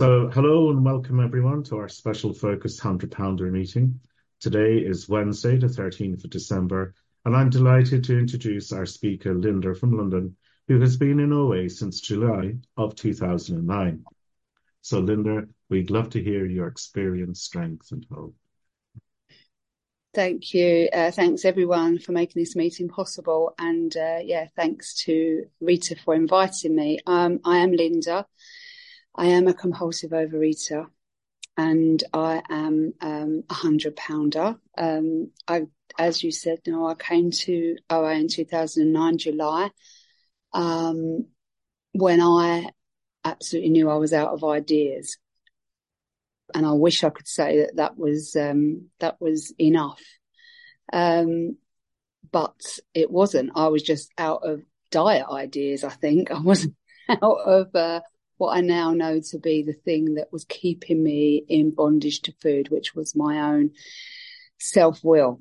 So, hello and welcome everyone to our special focused 100 pounder meeting. Today is Wednesday, the 13th of December, and I'm delighted to introduce our speaker, Linda from London, who has been in OA since July of 2009. So, Linda, we'd love to hear your experience, strength, and hope. Thank you. Uh, thanks everyone for making this meeting possible, and uh, yeah, thanks to Rita for inviting me. Um, I am Linda. I am a compulsive overeater and I am um, a hundred pounder. Um, I, as you said, know, I came to OA in 2009, July, um, when I absolutely knew I was out of ideas. And I wish I could say that that was, um, that was enough. Um, but it wasn't. I was just out of diet ideas, I think. I wasn't out of, uh, what I now know to be the thing that was keeping me in bondage to food, which was my own self will.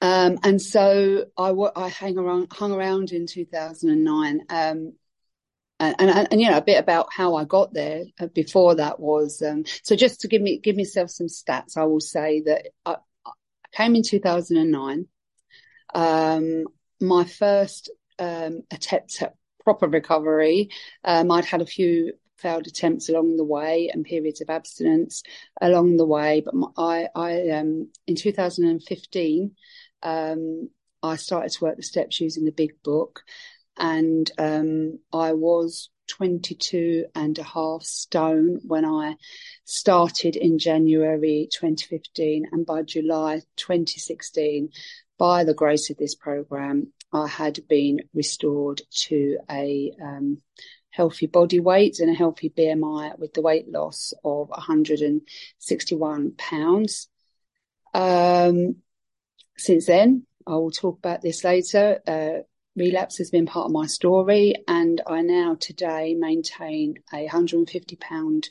Um, and so I, I hang around, hung around in 2009. Um, and, and, and, you know, a bit about how I got there uh, before that was, um, so just to give me, give myself some stats, I will say that I, I came in 2009. Um, my first, um, attempt at proper recovery. Um, I'd had a few failed attempts along the way and periods of abstinence along the way. But my, I, I um, in 2015, um, I started to work the steps using the big book, and um, I was 22 and a half stone when I started in January 2015, and by July 2016, by the grace of this program, I had been restored to a um, healthy body weight and a healthy BMI with the weight loss of 161 pounds. Um, since then, I will talk about this later. Uh, relapse has been part of my story, and I now today maintain a 150 pound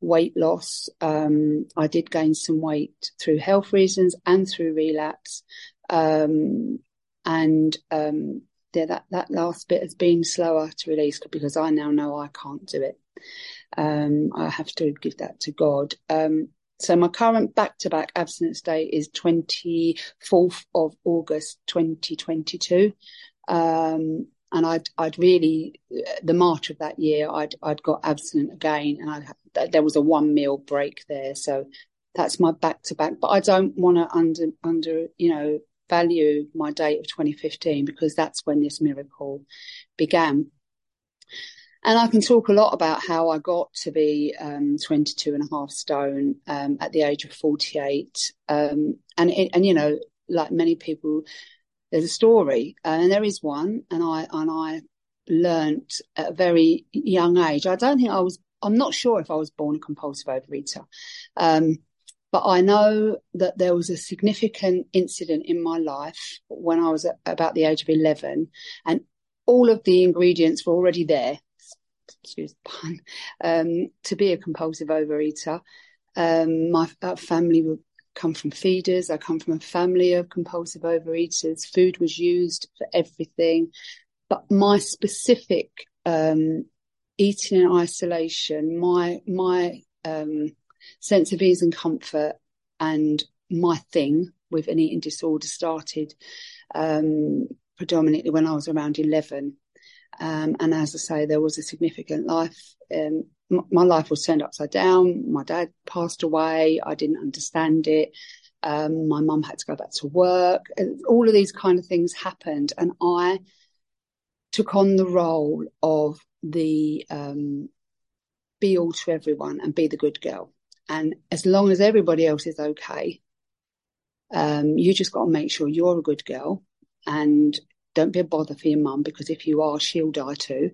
weight loss. Um, I did gain some weight through health reasons and through relapse. Um, and um, yeah, that that last bit has been slower to release because I now know I can't do it. Um, I have to give that to God. Um, so my current back-to-back abstinence date is 24th of August 2022. Um, and I'd, I'd really, the March of that year, I'd, I'd got abstinent again and I there was a one meal break there. So that's my back to back, but I don't want to under, under, you know, value my date of 2015 because that's when this miracle began. And I can talk a lot about how I got to be um, 22 and a half stone um, at the age of 48. Um, and, it, and, you know, like many people, there's a story uh, and there is one. And I, and I learnt at a very young age. I don't think I was, I'm not sure if I was born a compulsive overeater. Um, but I know that there was a significant incident in my life when I was about the age of 11 and all of the ingredients were already there. Excuse the pun, um, to be a compulsive overeater. Um, my family would come from feeders. I come from a family of compulsive overeaters. Food was used for everything. But my specific, um, eating in isolation, my, my, um, sense of ease and comfort and my thing with an eating disorder started um, predominantly when I was around 11. Um, and as I say, there was a significant life. Um, m- my life was turned upside down. My dad passed away. I didn't understand it. Um, my mum had to go back to work. All of these kind of things happened. And I took on the role of the um, be all to everyone and be the good girl. And as long as everybody else is okay, um, you just got to make sure you're a good girl and don't be a bother for your mum because if you are, she'll die too.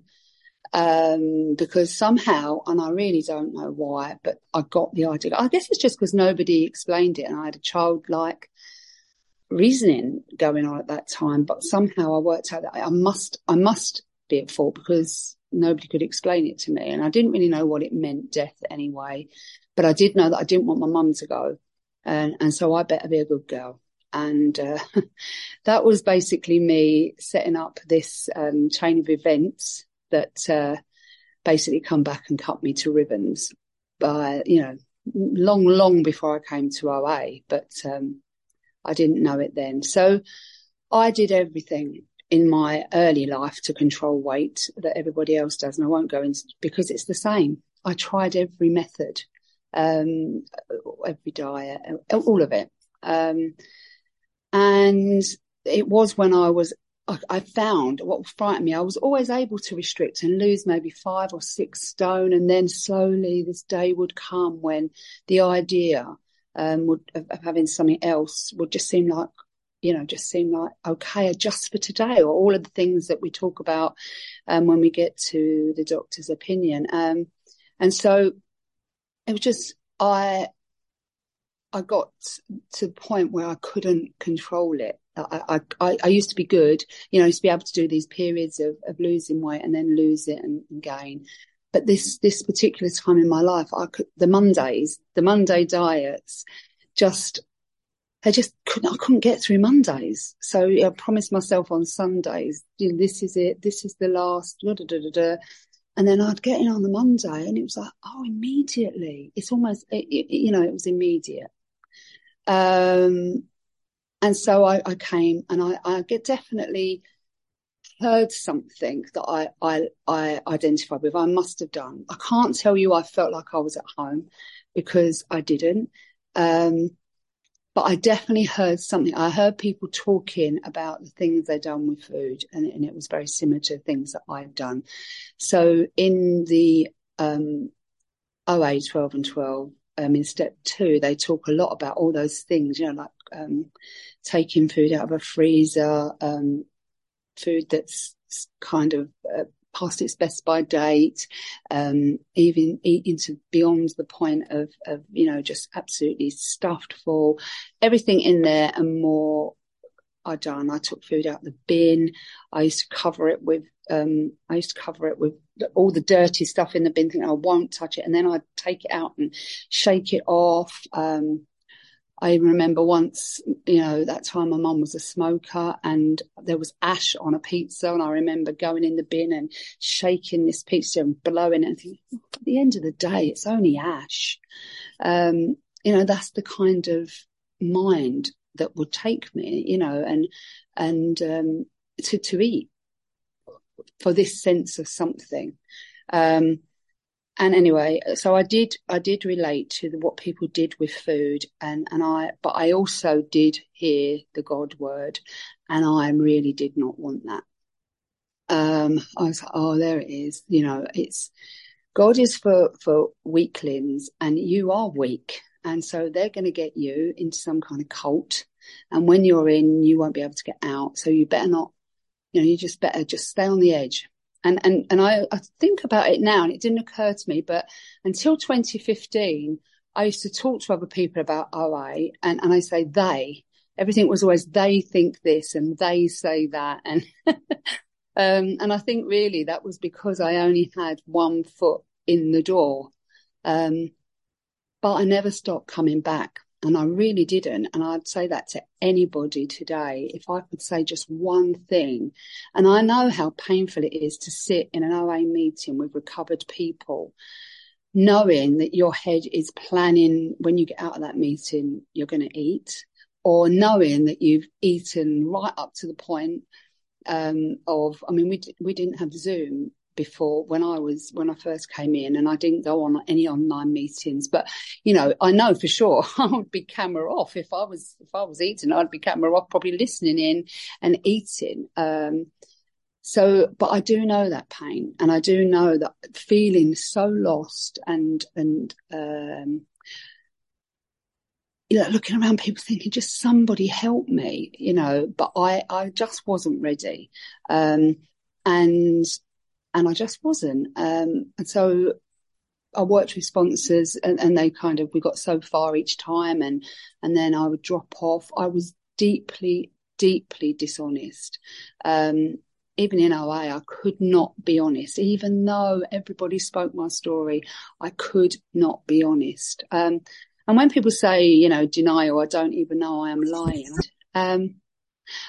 Um, because somehow, and I really don't know why, but I got the idea. I guess it's just because nobody explained it and I had a childlike reasoning going on at that time. But somehow I worked out that I must, I must be at fault because nobody could explain it to me. And I didn't really know what it meant, death anyway. But I did know that I didn't want my mum to go. And, and so I better be a good girl. And uh, that was basically me setting up this um, chain of events that uh, basically come back and cut me to ribbons. by, you know, long, long before I came to OA, but um, I didn't know it then. So I did everything in my early life to control weight that everybody else does, and I won't go into because it's the same. I tried every method, um, every diet, all of it. Um, and it was when I was I, found what frightened me. I was always able to restrict and lose maybe five or six stone, and then slowly this day would come when the idea um, would, of, of, having something else would just seem like, you know, just seem like okay, just for today, or all of the things that we talk about um, when we get to the doctor's opinion. Um, and so it was just I I got to the point where I couldn't control it. I, I, I used to be good, you know, used to be able to do these periods of, of losing weight and then lose it and, and gain. But this, this particular time in my life, I could, the Mondays, the Monday diets just, I just couldn't, I couldn't get through Mondays. So I promised myself on Sundays, this is it. This is the last, da, da, da. And then I'd get in on the Monday and it was like, oh, immediately. It's almost, it, it, you know, it was immediate. Um, and so I, I came and I, I definitely heard something that I, I, I identified with. I must have done. I can't tell you I felt like I was at home because I didn't. Um, but I definitely heard something. I heard people talking about the things they'd done with food, and, and it was very similar to things that I've done. So in the um, OA 12 and 12, um, in step two, they talk a lot about all those things, you know, like um, taking food out of a freezer, um, food that's kind of uh, past its best by date, um, even into beyond the point of, of, you know, just absolutely stuffed full, everything in there and more I done. I took food out the bin. I used to cover it with, um, I used to cover it with all the dirty stuff in the bin, thinking I won't touch it. And then I'd take it out and shake it off. Um, I remember once, you know, that time my mum was a smoker and there was ash on a pizza. And I remember going in the bin and shaking this pizza and blowing it and thinking, at the end of the day, it's only ash. Um, you know, that's the kind of mind that would take me, you know, and, and, um, to, to eat for this sense of something. Um, and anyway, so I did, I did relate to what people did with food and, and I, but I also did hear the God word and I really did not want that. Um, I was like, oh, there it is. You know, it's, God is for, for weaklings and you are weak. And so they're going to get you into some kind of cult. And when you're in, you won't be able to get out. So you better not, you know, you just better just stay on the edge and, and, and I, I think about it now and it didn't occur to me, but until 2015, I used to talk to other people about OA and, and I say they, everything was always they think this and they say that. And, um, and I think really that was because I only had one foot in the door. Um, but I never stopped coming back. And I really didn't. And I'd say that to anybody today. If I could say just one thing, and I know how painful it is to sit in an OA meeting with recovered people, knowing that your head is planning when you get out of that meeting, you're going to eat, or knowing that you've eaten right up to the point um, of, I mean, we, we didn't have Zoom before when I was when I first came in, and I didn't go on any online meetings. But you know, I know for sure I would be camera off if I was if I was eating. I'd be camera off, probably listening in and eating. Um, so, but I do know that pain, and I do know that feeling so lost and and um, you know, looking around, people thinking, just somebody help me, you know. But I I just wasn't ready. Um, and and I just wasn't. Um, and so I worked with sponsors and, and, they kind of, we got so far each time and, and then I would drop off. I was deeply, deeply dishonest. Um, even in OA, I could not be honest. Even though everybody spoke my story, I could not be honest. Um, and when people say, you know, denial, I don't even know I am lying. Um,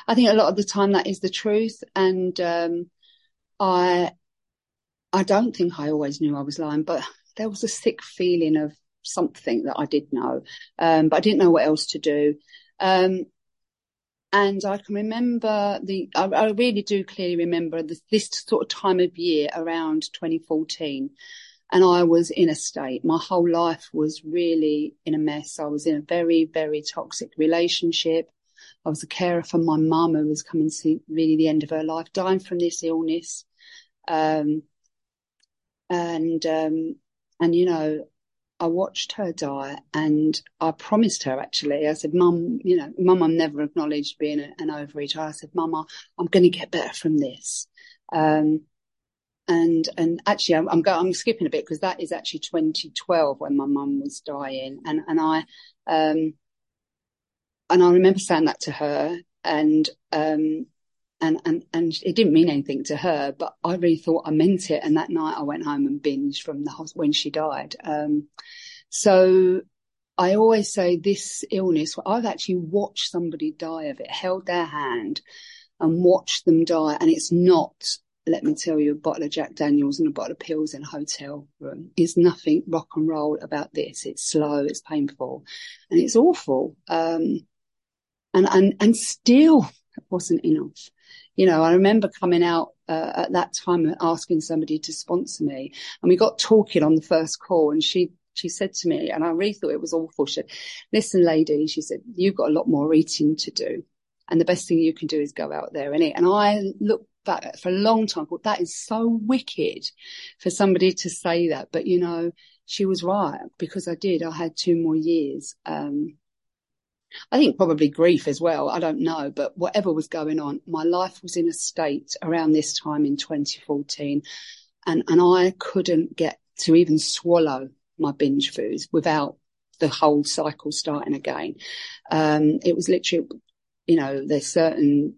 I think a lot of the time that is the truth. And, um, I, I don't think I always knew I was lying, but there was a sick feeling of something that I did know, um, but I didn't know what else to do. Um, and I can remember the, I, I really do clearly remember this, this sort of time of year around 2014 and I was in a state. My whole life was really in a mess. I was in a very, very toxic relationship. I was a carer for my mum who was coming to really the end of her life, dying from this illness. Um, and, um, and, you know, I watched her die and I promised her actually, I said, mum, you know, mum, I'm never acknowledged being a, an overeater. I said, mum, I'm going to get better from this. Um, and, and actually I'm, I'm going, I'm skipping a bit because that is actually 2012 when my mum was dying. And, and I, um, and I remember saying that to her and, um, and and and it didn't mean anything to her, but I really thought I meant it. And that night I went home and binged from the hospital when she died. Um, so I always say this illness. I've actually watched somebody die of it, held their hand, and watched them die, and it's not. Let me tell you, a bottle of Jack Daniels and a bottle of pills in a hotel room is nothing rock and roll about this. It's slow, it's painful, and it's awful. Um, and and and still wasn't enough you know, I remember coming out uh, at that time and asking somebody to sponsor me, and we got talking on the first call, and she she said to me, and I really thought it was awful. She said, "Listen, lady," she said, "you've got a lot more eating to do, and the best thing you can do is go out there and eat." And I looked back for a long time, thought that is so wicked for somebody to say that, but you know, she was right because I did. I had two more years. Um, I think probably grief as well. I don't know, but whatever was going on, my life was in a state around this time in 2014 and, and I couldn't get to even swallow my binge foods without the whole cycle starting again. Um, it was literally, you know, there's certain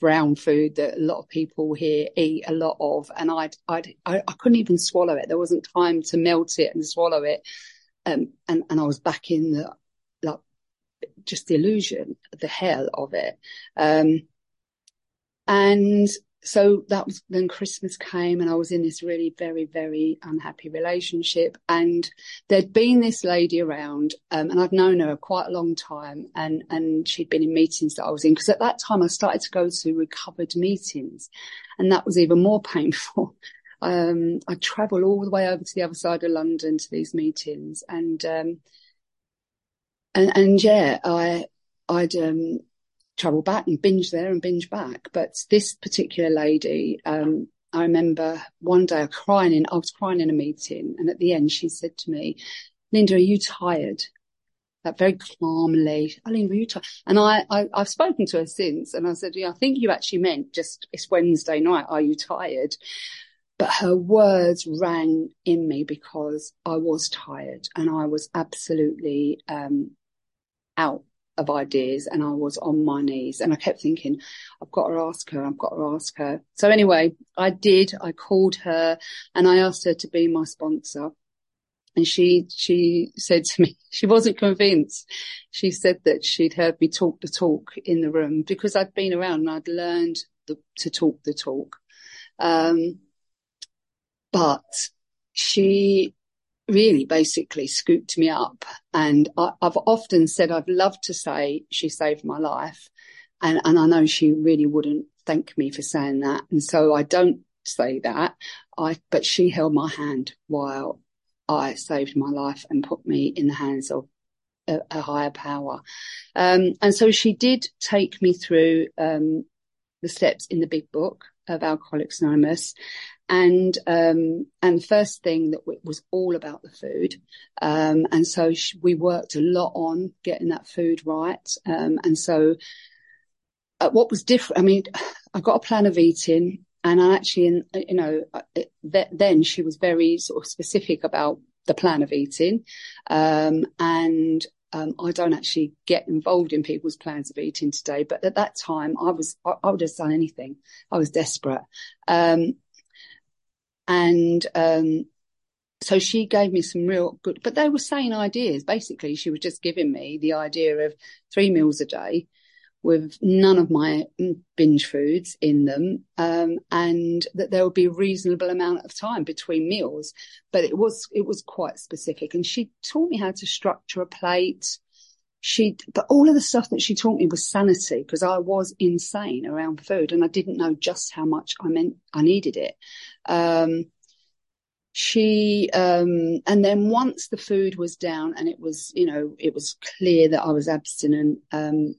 brown food that a lot of people here eat a lot of, and I'd, I'd, I, I couldn't even swallow it. There wasn't time to melt it and swallow it. Um, and, and I was back in the, just the illusion, the hell of it. Um, and so that was then Christmas came and I was in this really very, very unhappy relationship. And there'd been this lady around, um, and I'd known her quite a long time and, and she'd been in meetings that I was in. Cause at that time I started to go to recovered meetings and that was even more painful. Um, I'd travel all the way over to the other side of London to these meetings and, um, and and yeah, I I'd um, travel back and binge there and binge back. But this particular lady, um, I remember one day crying in I was crying in a meeting, and at the end she said to me, "Linda, are you tired?" That very calmly, Linda, are you tired? And I, I I've spoken to her since, and I said, "Yeah, I think you actually meant just it's Wednesday night. Are you tired?" but her words rang in me because I was tired and I was absolutely um, out of ideas and I was on my knees and I kept thinking, I've got to ask her, I've got to ask her. So anyway, I did, I called her and I asked her to be my sponsor. And she, she said to me, she wasn't convinced. She said that she'd heard me talk the talk in the room because I'd been around and I'd learned the, to talk the talk. Um, but she really basically scooped me up. And I, have often said I'd love to say she saved my life. And, and I know she really wouldn't thank me for saying that. And so I don't say that. I, but she held my hand while I saved my life and put me in the hands of a, a higher power. Um, and so she did take me through, um, the steps in the big book of Alcoholics Anonymous and um, and first thing that was all about the food, um, and so we worked a lot on getting that food right, um, and so uh, what was different? I mean, I got a plan of eating, and I actually, you know, uh, then she was very sort of specific about the plan of eating, um, and um, I don't actually get involved in people's plans of eating today, but at that time I was, I, I would have done anything. I was desperate. Um, and um, so she gave me some real good, but they were saying ideas. Basically, she was just giving me the idea of three meals a day with none of my binge foods in them, um, and that there would be a reasonable amount of time between meals. But it was it was quite specific, and she taught me how to structure a plate. She, but all of the stuff that she taught me was sanity because I was insane around food, and I didn't know just how much I meant I needed it. Um, she um, and then once the food was down and it was you know it was clear that I was abstinent um,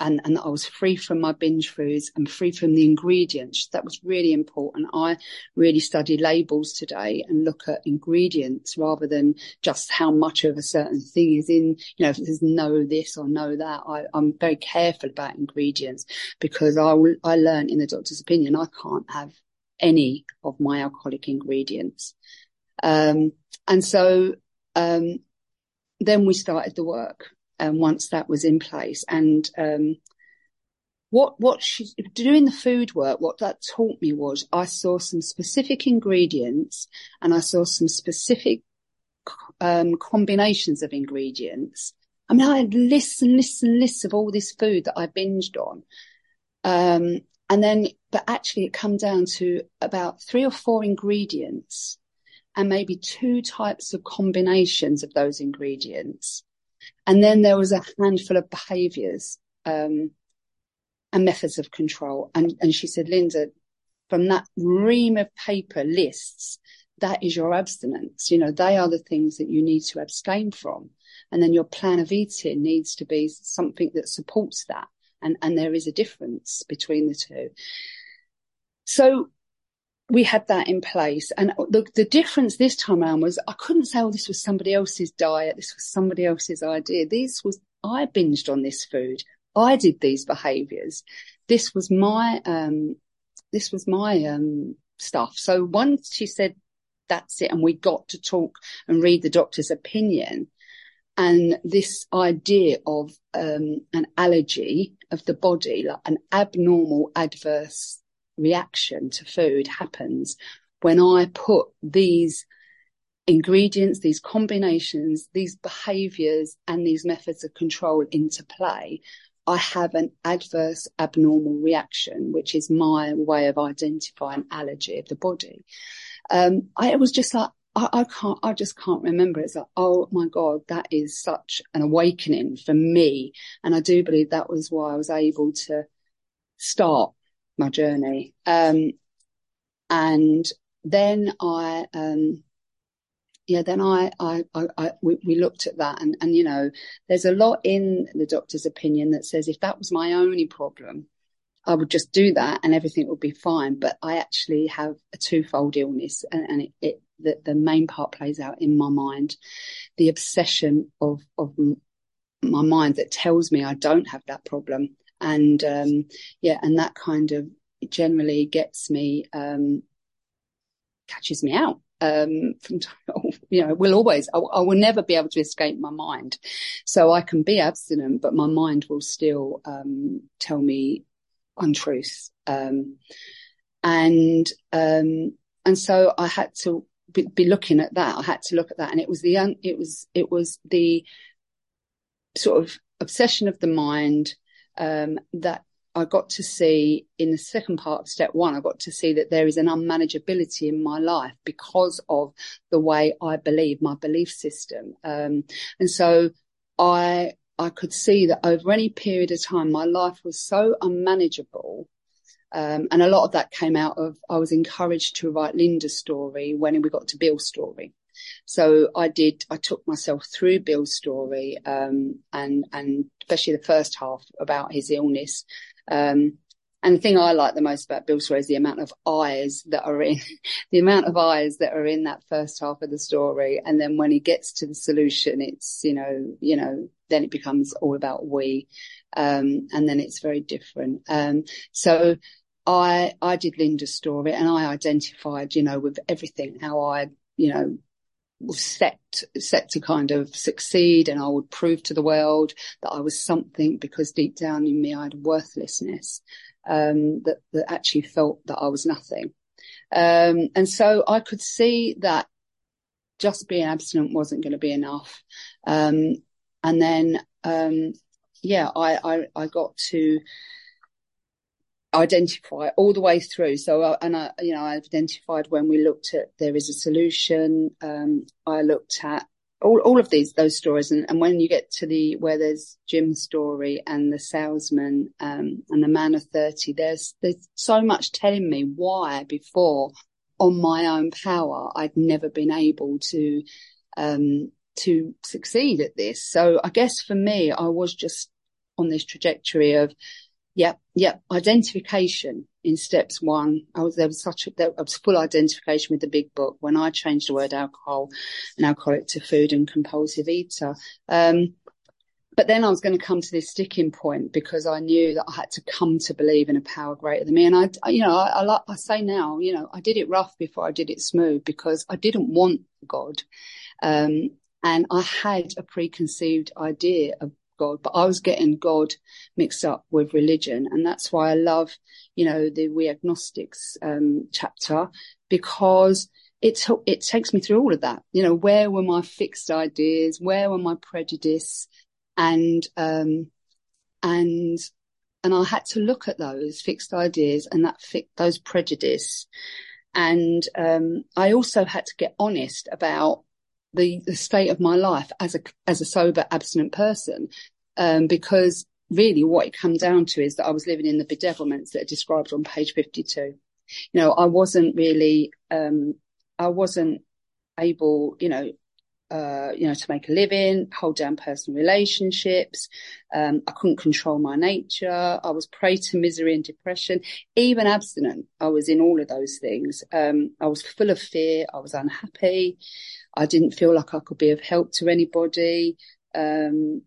and, and I was free from my binge foods and free from the ingredients. That was really important. I really study labels today and look at ingredients rather than just how much of a certain thing is in, you know, if there's no this or no that. I, am very careful about ingredients because I, I learned in the doctor's opinion, I can't have any of my alcoholic ingredients. Um, and so, um, then we started the work um, once that was in place. And um, what what she doing the food work, what that taught me was I saw some specific ingredients and I saw some specific um, combinations of ingredients. I mean, I had lists and lists and lists of all this food that I binged on. Um, and then, but actually it come down to about three or four ingredients and maybe two types of combinations of those ingredients. And then there was a handful of behaviors um, and methods of control. And, and she said, Linda, from that ream of paper lists, that is your abstinence. You know, they are the things that you need to abstain from. And then your plan of eating needs to be something that supports that. And, and there is a difference between the two. So we had that in place. And the, the difference this time around was I couldn't say, oh, this was somebody else's diet. This was somebody else's idea. This was, I binged on this food. I did these behaviors. This was my, um, this was my, um, stuff. So once she said, that's it. And we got to talk and read the doctor's opinion. And this idea of, um, an allergy of the body, like an abnormal adverse reaction to food happens when I put these ingredients, these combinations, these behaviors and these methods of control into play. I have an adverse abnormal reaction, which is my way of identifying allergy of the body. Um, I was just like, I, I, can't, I just can't remember. It's like, oh my God, that is such an awakening for me. And I do believe that was why I was able to start my journey. Um, and then I, um, yeah, then I, I, I, I we, we, looked at that and, and, you know, there's a lot in the doctor's opinion that says if that was my only problem, I would just do that and everything would be fine. But I actually have a twofold illness and, and it, it the, the main part plays out in my mind, the obsession of, of my mind that tells me I don't have that problem and um, yeah, and that kind of generally gets me um, catches me out. Um, from you know, will always I, I, will never be able to escape my mind, so I can be abstinent, but my mind will still um, tell me untruths, um, and um, and so I had to be, be looking at that. I had to look at that, and it was the it was it was the sort of obsession of the mind um, that I got to see in the second part of step one, I got to see that there is an unmanageability in my life because of the way I believe, my belief system. Um, and so I, I could see that over any period of time, my life was so unmanageable. Um, and a lot of that came out of, I was encouraged to write Linda's story when we got to Bill's story. So I did, I took myself through Bill's story, um, and, and especially the first half about his illness. Um, and the thing I like the most about Bill's story is the amount of eyes that are in, the amount of eyes that are in that first half of the story. And then when he gets to the solution, it's, you know, you know, then it becomes all about we. Um, and then it's very different. Um, so I, I did Linda's story and I identified, you know, with everything, how I, you know, was set set to kind of succeed and I would prove to the world that I was something because deep down in me I had worthlessness um, that that actually felt that I was nothing. Um, and so I could see that just being abstinent wasn't going to be enough. Um, and then um, yeah, I, I, I got to identify all the way through. So, uh, and I, you know, I identified when we looked at there is a solution. Um, I looked at all, all of these, those stories. And, and when you get to the, where there's Jim's story and the salesman, um, and the man of 30, there's, there's so much telling me why before on my own power, I'd never been able to, um, to succeed at this. So I guess for me, I was just on this trajectory of, yep, yep, identification in steps one. I was, there was such a, there was full identification with the big book when I changed the word alcohol and alcoholic to food and compulsive eater. Um, but then I was going to come to this sticking point because I knew that I had to come to believe in a power greater than me. And I, you know, I, I, I say now, you know, I did it rough before I did it smooth because I didn't want God. Um, and I had a preconceived idea of God, but I was getting God mixed up with religion. And that's why I love, you know, the We Agnostics um, chapter because it, t- it takes me through all of that. You know, where were my fixed ideas? Where were my prejudice? And, um, and, and I had to look at those fixed ideas and that fi- those prejudice. And, um, I also had to get honest about the, the state of my life as a as a sober abstinent person, um, because really what it comes down to is that I was living in the bedevilments that are described on page fifty two. You know, I wasn't really, um, I wasn't able, you know, uh, you know, to make a living, hold down personal relationships. Um, I couldn't control my nature. I was prey to misery and depression. Even abstinent, I was in all of those things. Um, I was full of fear. I was unhappy. I didn't feel like I could be of help to anybody. Um,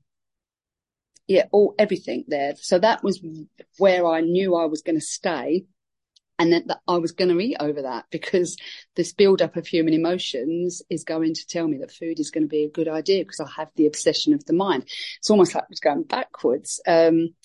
yeah, all everything there. So that was where I knew I was going to stay and that, that I was going to eat over that because this build up of human emotions is going to tell me that food is going to be a good idea because I have the obsession of the mind. It's almost like it's going backwards. Um,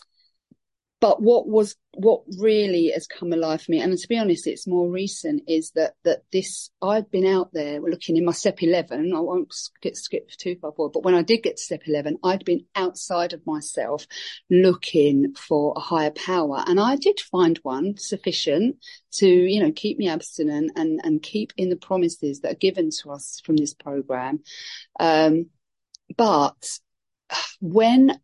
but what was what really has come alive for me, and to be honest, it's more recent, is that that this I've been out there looking in my step eleven. I won't get skip too far forward, but when I did get to step eleven, I'd been outside of myself, looking for a higher power, and I did find one sufficient to you know keep me abstinent and and keep in the promises that are given to us from this program. Um, but when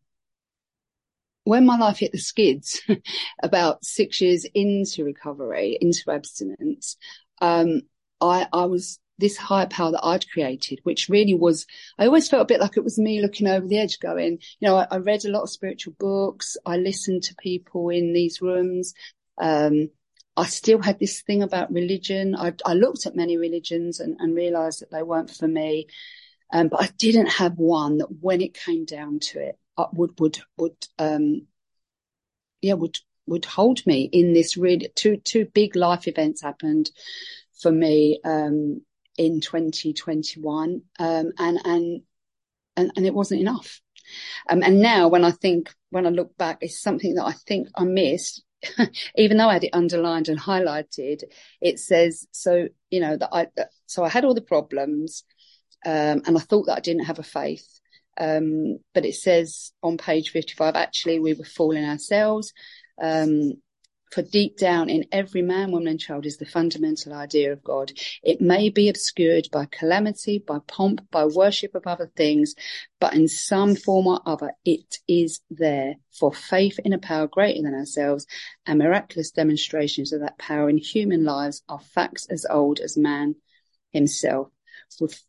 when my life hit the skids about six years into recovery, into abstinence, um, I, I was this higher power that I'd created, which really was, I always felt a bit like it was me looking over the edge going, you know, I, I read a lot of spiritual books. I listened to people in these rooms. Um, I still had this thing about religion. I, I looked at many religions and, and, realized that they weren't for me. Um, but I didn't have one that when it came down to it, uh, would would would um yeah would would hold me in this really two two big life events happened for me um in 2021 um and and and, and it wasn't enough um and now when i think when i look back it's something that i think i missed even though I had it underlined and highlighted, it says so. You know that I so I had all the problems, um, and I thought that I didn't have a faith, um, but it says on page 55, actually, we were fooling ourselves. Um, for deep down in every man, woman, and child is the fundamental idea of God. It may be obscured by calamity, by pomp, by worship of other things, but in some form or other, it is there. For faith in a power greater than ourselves and miraculous demonstrations of that power in human lives are facts as old as man himself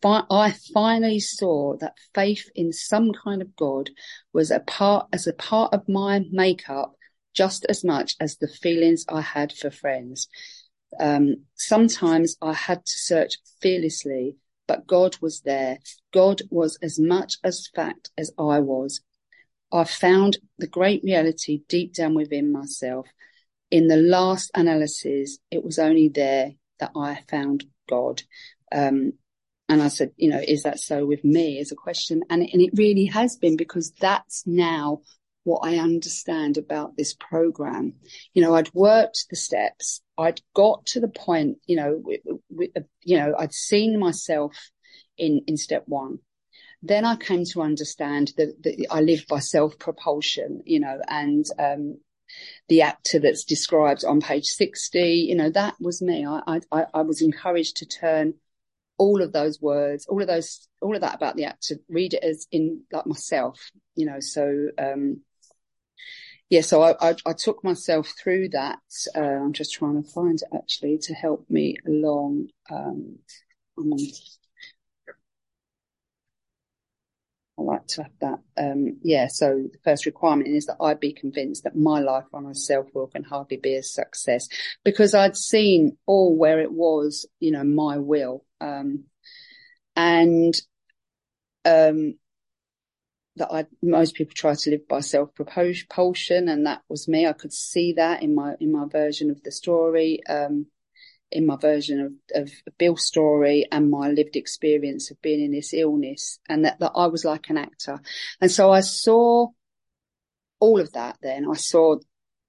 fi- I finally saw that faith in some kind of God was a part as a part of my makeup just as much as the feelings I had for friends. Um, sometimes I had to search fearlessly, but God was there. God was as much as fact as I was. I found the great reality deep down within myself. In the last analysis, it was only there that I found God. Um, and I said, you know, is that so with me as a question? And, and it really has been because that's now what I understand about this program. You know, I'd worked the steps. I'd got to the point, you know, you know, I'd seen myself in, in step one. then I came to understand that, that I live by self propulsion, you know, and um, the actor that's described on page 60, you know, that was me. I, I, I was encouraged to turn all of those words, all of those, all of that about the actor, read it as in like myself, you know, so, um, yeah, so I, I, I took myself through that. Uh, I'm just trying to find it actually to help me along. Um, I like to have that. Um, yeah, so the first requirement is that I'd be convinced that my life on a self will can hardly be a success because I'd seen all where it was, you know, my will. Um, and, um, that I, most people try to live by self propulsion and that was me. I could see that in my, in my version of the story. Um, in my version of, of Bill's story and my lived experience of being in this illness and that, that I was like an actor. And so I saw all of that then. I saw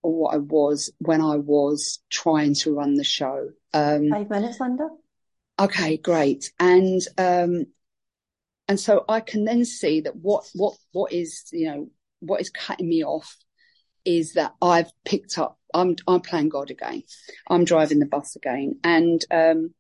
what I was when I was trying to run the show. Um, Five minutes, Linda. Okay, great. And, um, and so I can then see that what, what, what is, you know, what is cutting me off is that I've picked up I'm I'm playing God again. I'm driving the bus again, and um,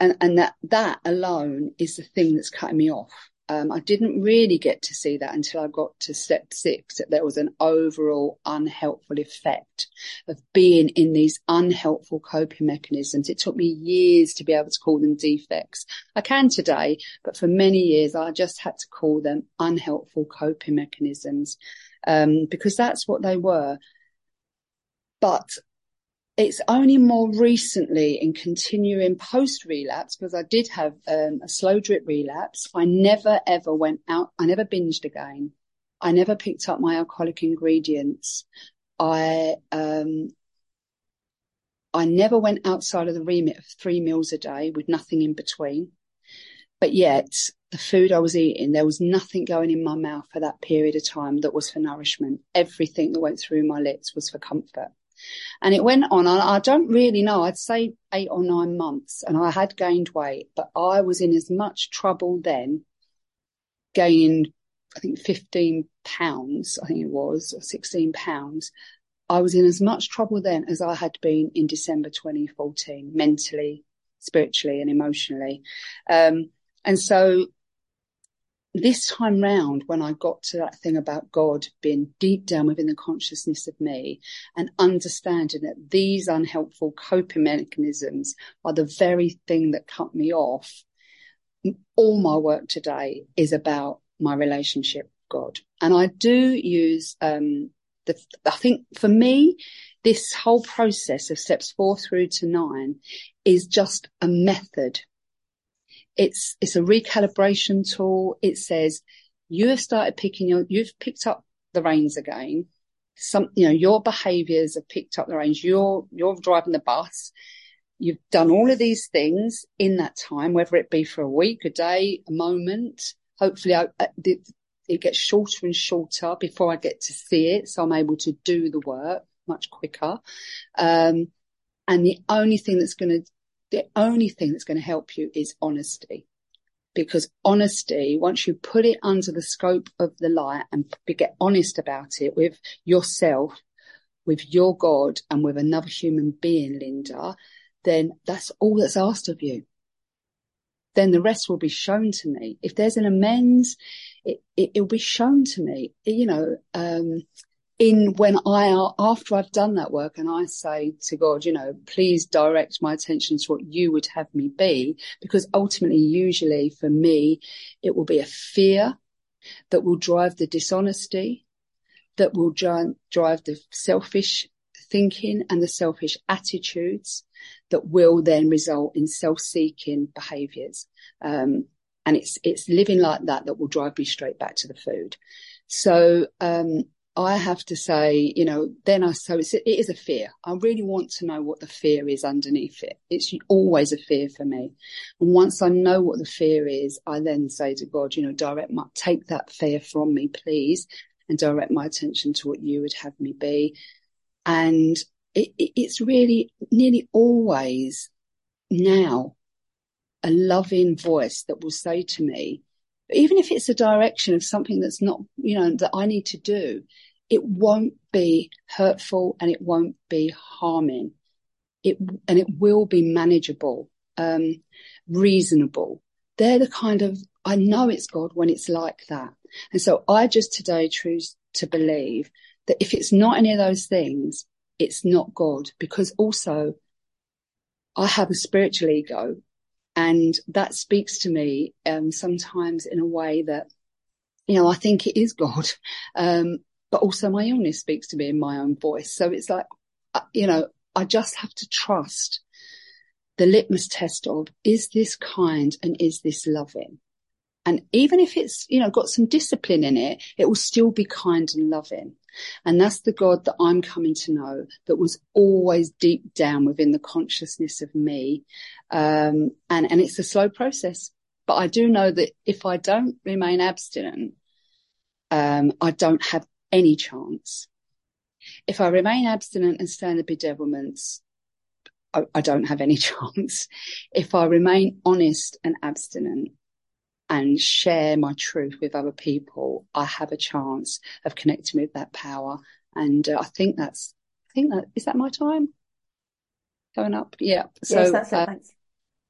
and and that that alone is the thing that's cutting me off. Um, I didn't really get to see that until I got to step six, that there was an overall unhelpful effect of being in these unhelpful coping mechanisms. It took me years to be able to call them defects. I can today, but for many years I just had to call them unhelpful coping mechanisms, um, because that's what they were. But it's only more recently in continuing post relapse because I did have um, a slow drip relapse. I never ever went out. I never binged again. I never picked up my alcoholic ingredients. I um, I never went outside of the remit of three meals a day with nothing in between. But yet, the food I was eating, there was nothing going in my mouth for that period of time that was for nourishment. Everything that went through my lips was for comfort. And it went on, I don't really know, I'd say eight or nine months, and I had gained weight, but I was in as much trouble then, gaining, I think, 15 pounds, I think it was, or 16 pounds. I was in as much trouble then as I had been in December 2014, mentally, spiritually, and emotionally. Um, and so this time round, when I got to that thing about God being deep down within the consciousness of me and understanding that these unhelpful coping mechanisms are the very thing that cut me off, all my work today is about my relationship with God. And I do use, um, the, I think for me, this whole process of steps four through to nine is just a method it's, it's a recalibration tool. It says you have started picking your, you've picked up the reins again. Some, you know, your behaviors have picked up the reins. You're, you're driving the bus. You've done all of these things in that time, whether it be for a week, a day, a moment. Hopefully I, it, it gets shorter and shorter before I get to see it. So I'm able to do the work much quicker. Um, and the only thing that's going to the only thing that's going to help you is honesty. Because honesty, once you put it under the scope of the light and get honest about it with yourself, with your God and with another human being, Linda, then that's all that's asked of you. Then the rest will be shown to me. If there's an amends, it, it, will be shown to me. You know, um, in when I, after I've done that work and I say to God, you know, please direct my attention to what you would have me be, because ultimately, usually for me, it will be a fear that will drive the dishonesty, that will drive, the selfish thinking and the selfish attitudes that will then result in self-seeking behaviors. Um, and it's, it's living like that that will drive me straight back to the food. So, um, I have to say, you know, then I, so it's, it is a fear. I really want to know what the fear is underneath it. It's always a fear for me. And once I know what the fear is, I then say to God, you know, direct my, take that fear from me, please, and direct my attention to what you would have me be. And it, it, it's really nearly always now a loving voice that will say to me, even if it's a direction of something that's not, you know, that I need to do, it won't be hurtful and it won't be harming. It, and it will be manageable, um, reasonable. They're the kind of, I know it's God when it's like that. And so I just today choose to believe that if it's not any of those things, it's not God because also I have a spiritual ego and that speaks to me, um, sometimes in a way that, you know, I think it is God. Um, but also my illness speaks to me in my own voice. So it's like, uh, you know, I just have to trust the litmus test of, is this kind and is this loving? And even if it's, you know, got some discipline in it, it will still be kind and loving. And that's the God that I'm coming to know that was always deep down within the consciousness of me. Um, and, and it's a slow process, but I do know that if I don't remain abstinent, um, I don't have any chance. If I remain abstinent and stay in the bedevilments, I, I don't have any chance. If I remain honest and abstinent, and share my truth with other people, I have a chance of connecting with that power. And uh, I think that's, I think that, is that my time? Going up? Yeah. So, yes, that's it. Uh, Thanks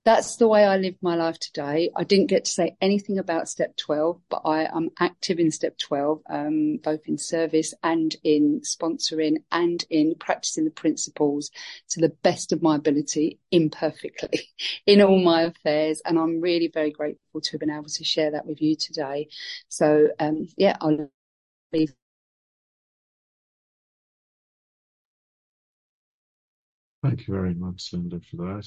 that's the way I live my life today. I didn't get to say anything about step 12, but I am active in step 12, um, both in service and in sponsoring and in practicing the principles to the best of my ability, imperfectly in all my affairs. And I'm really very grateful to have been able to share that with you today. So, um, yeah, I'll leave. Thank you very much, Linda, for that.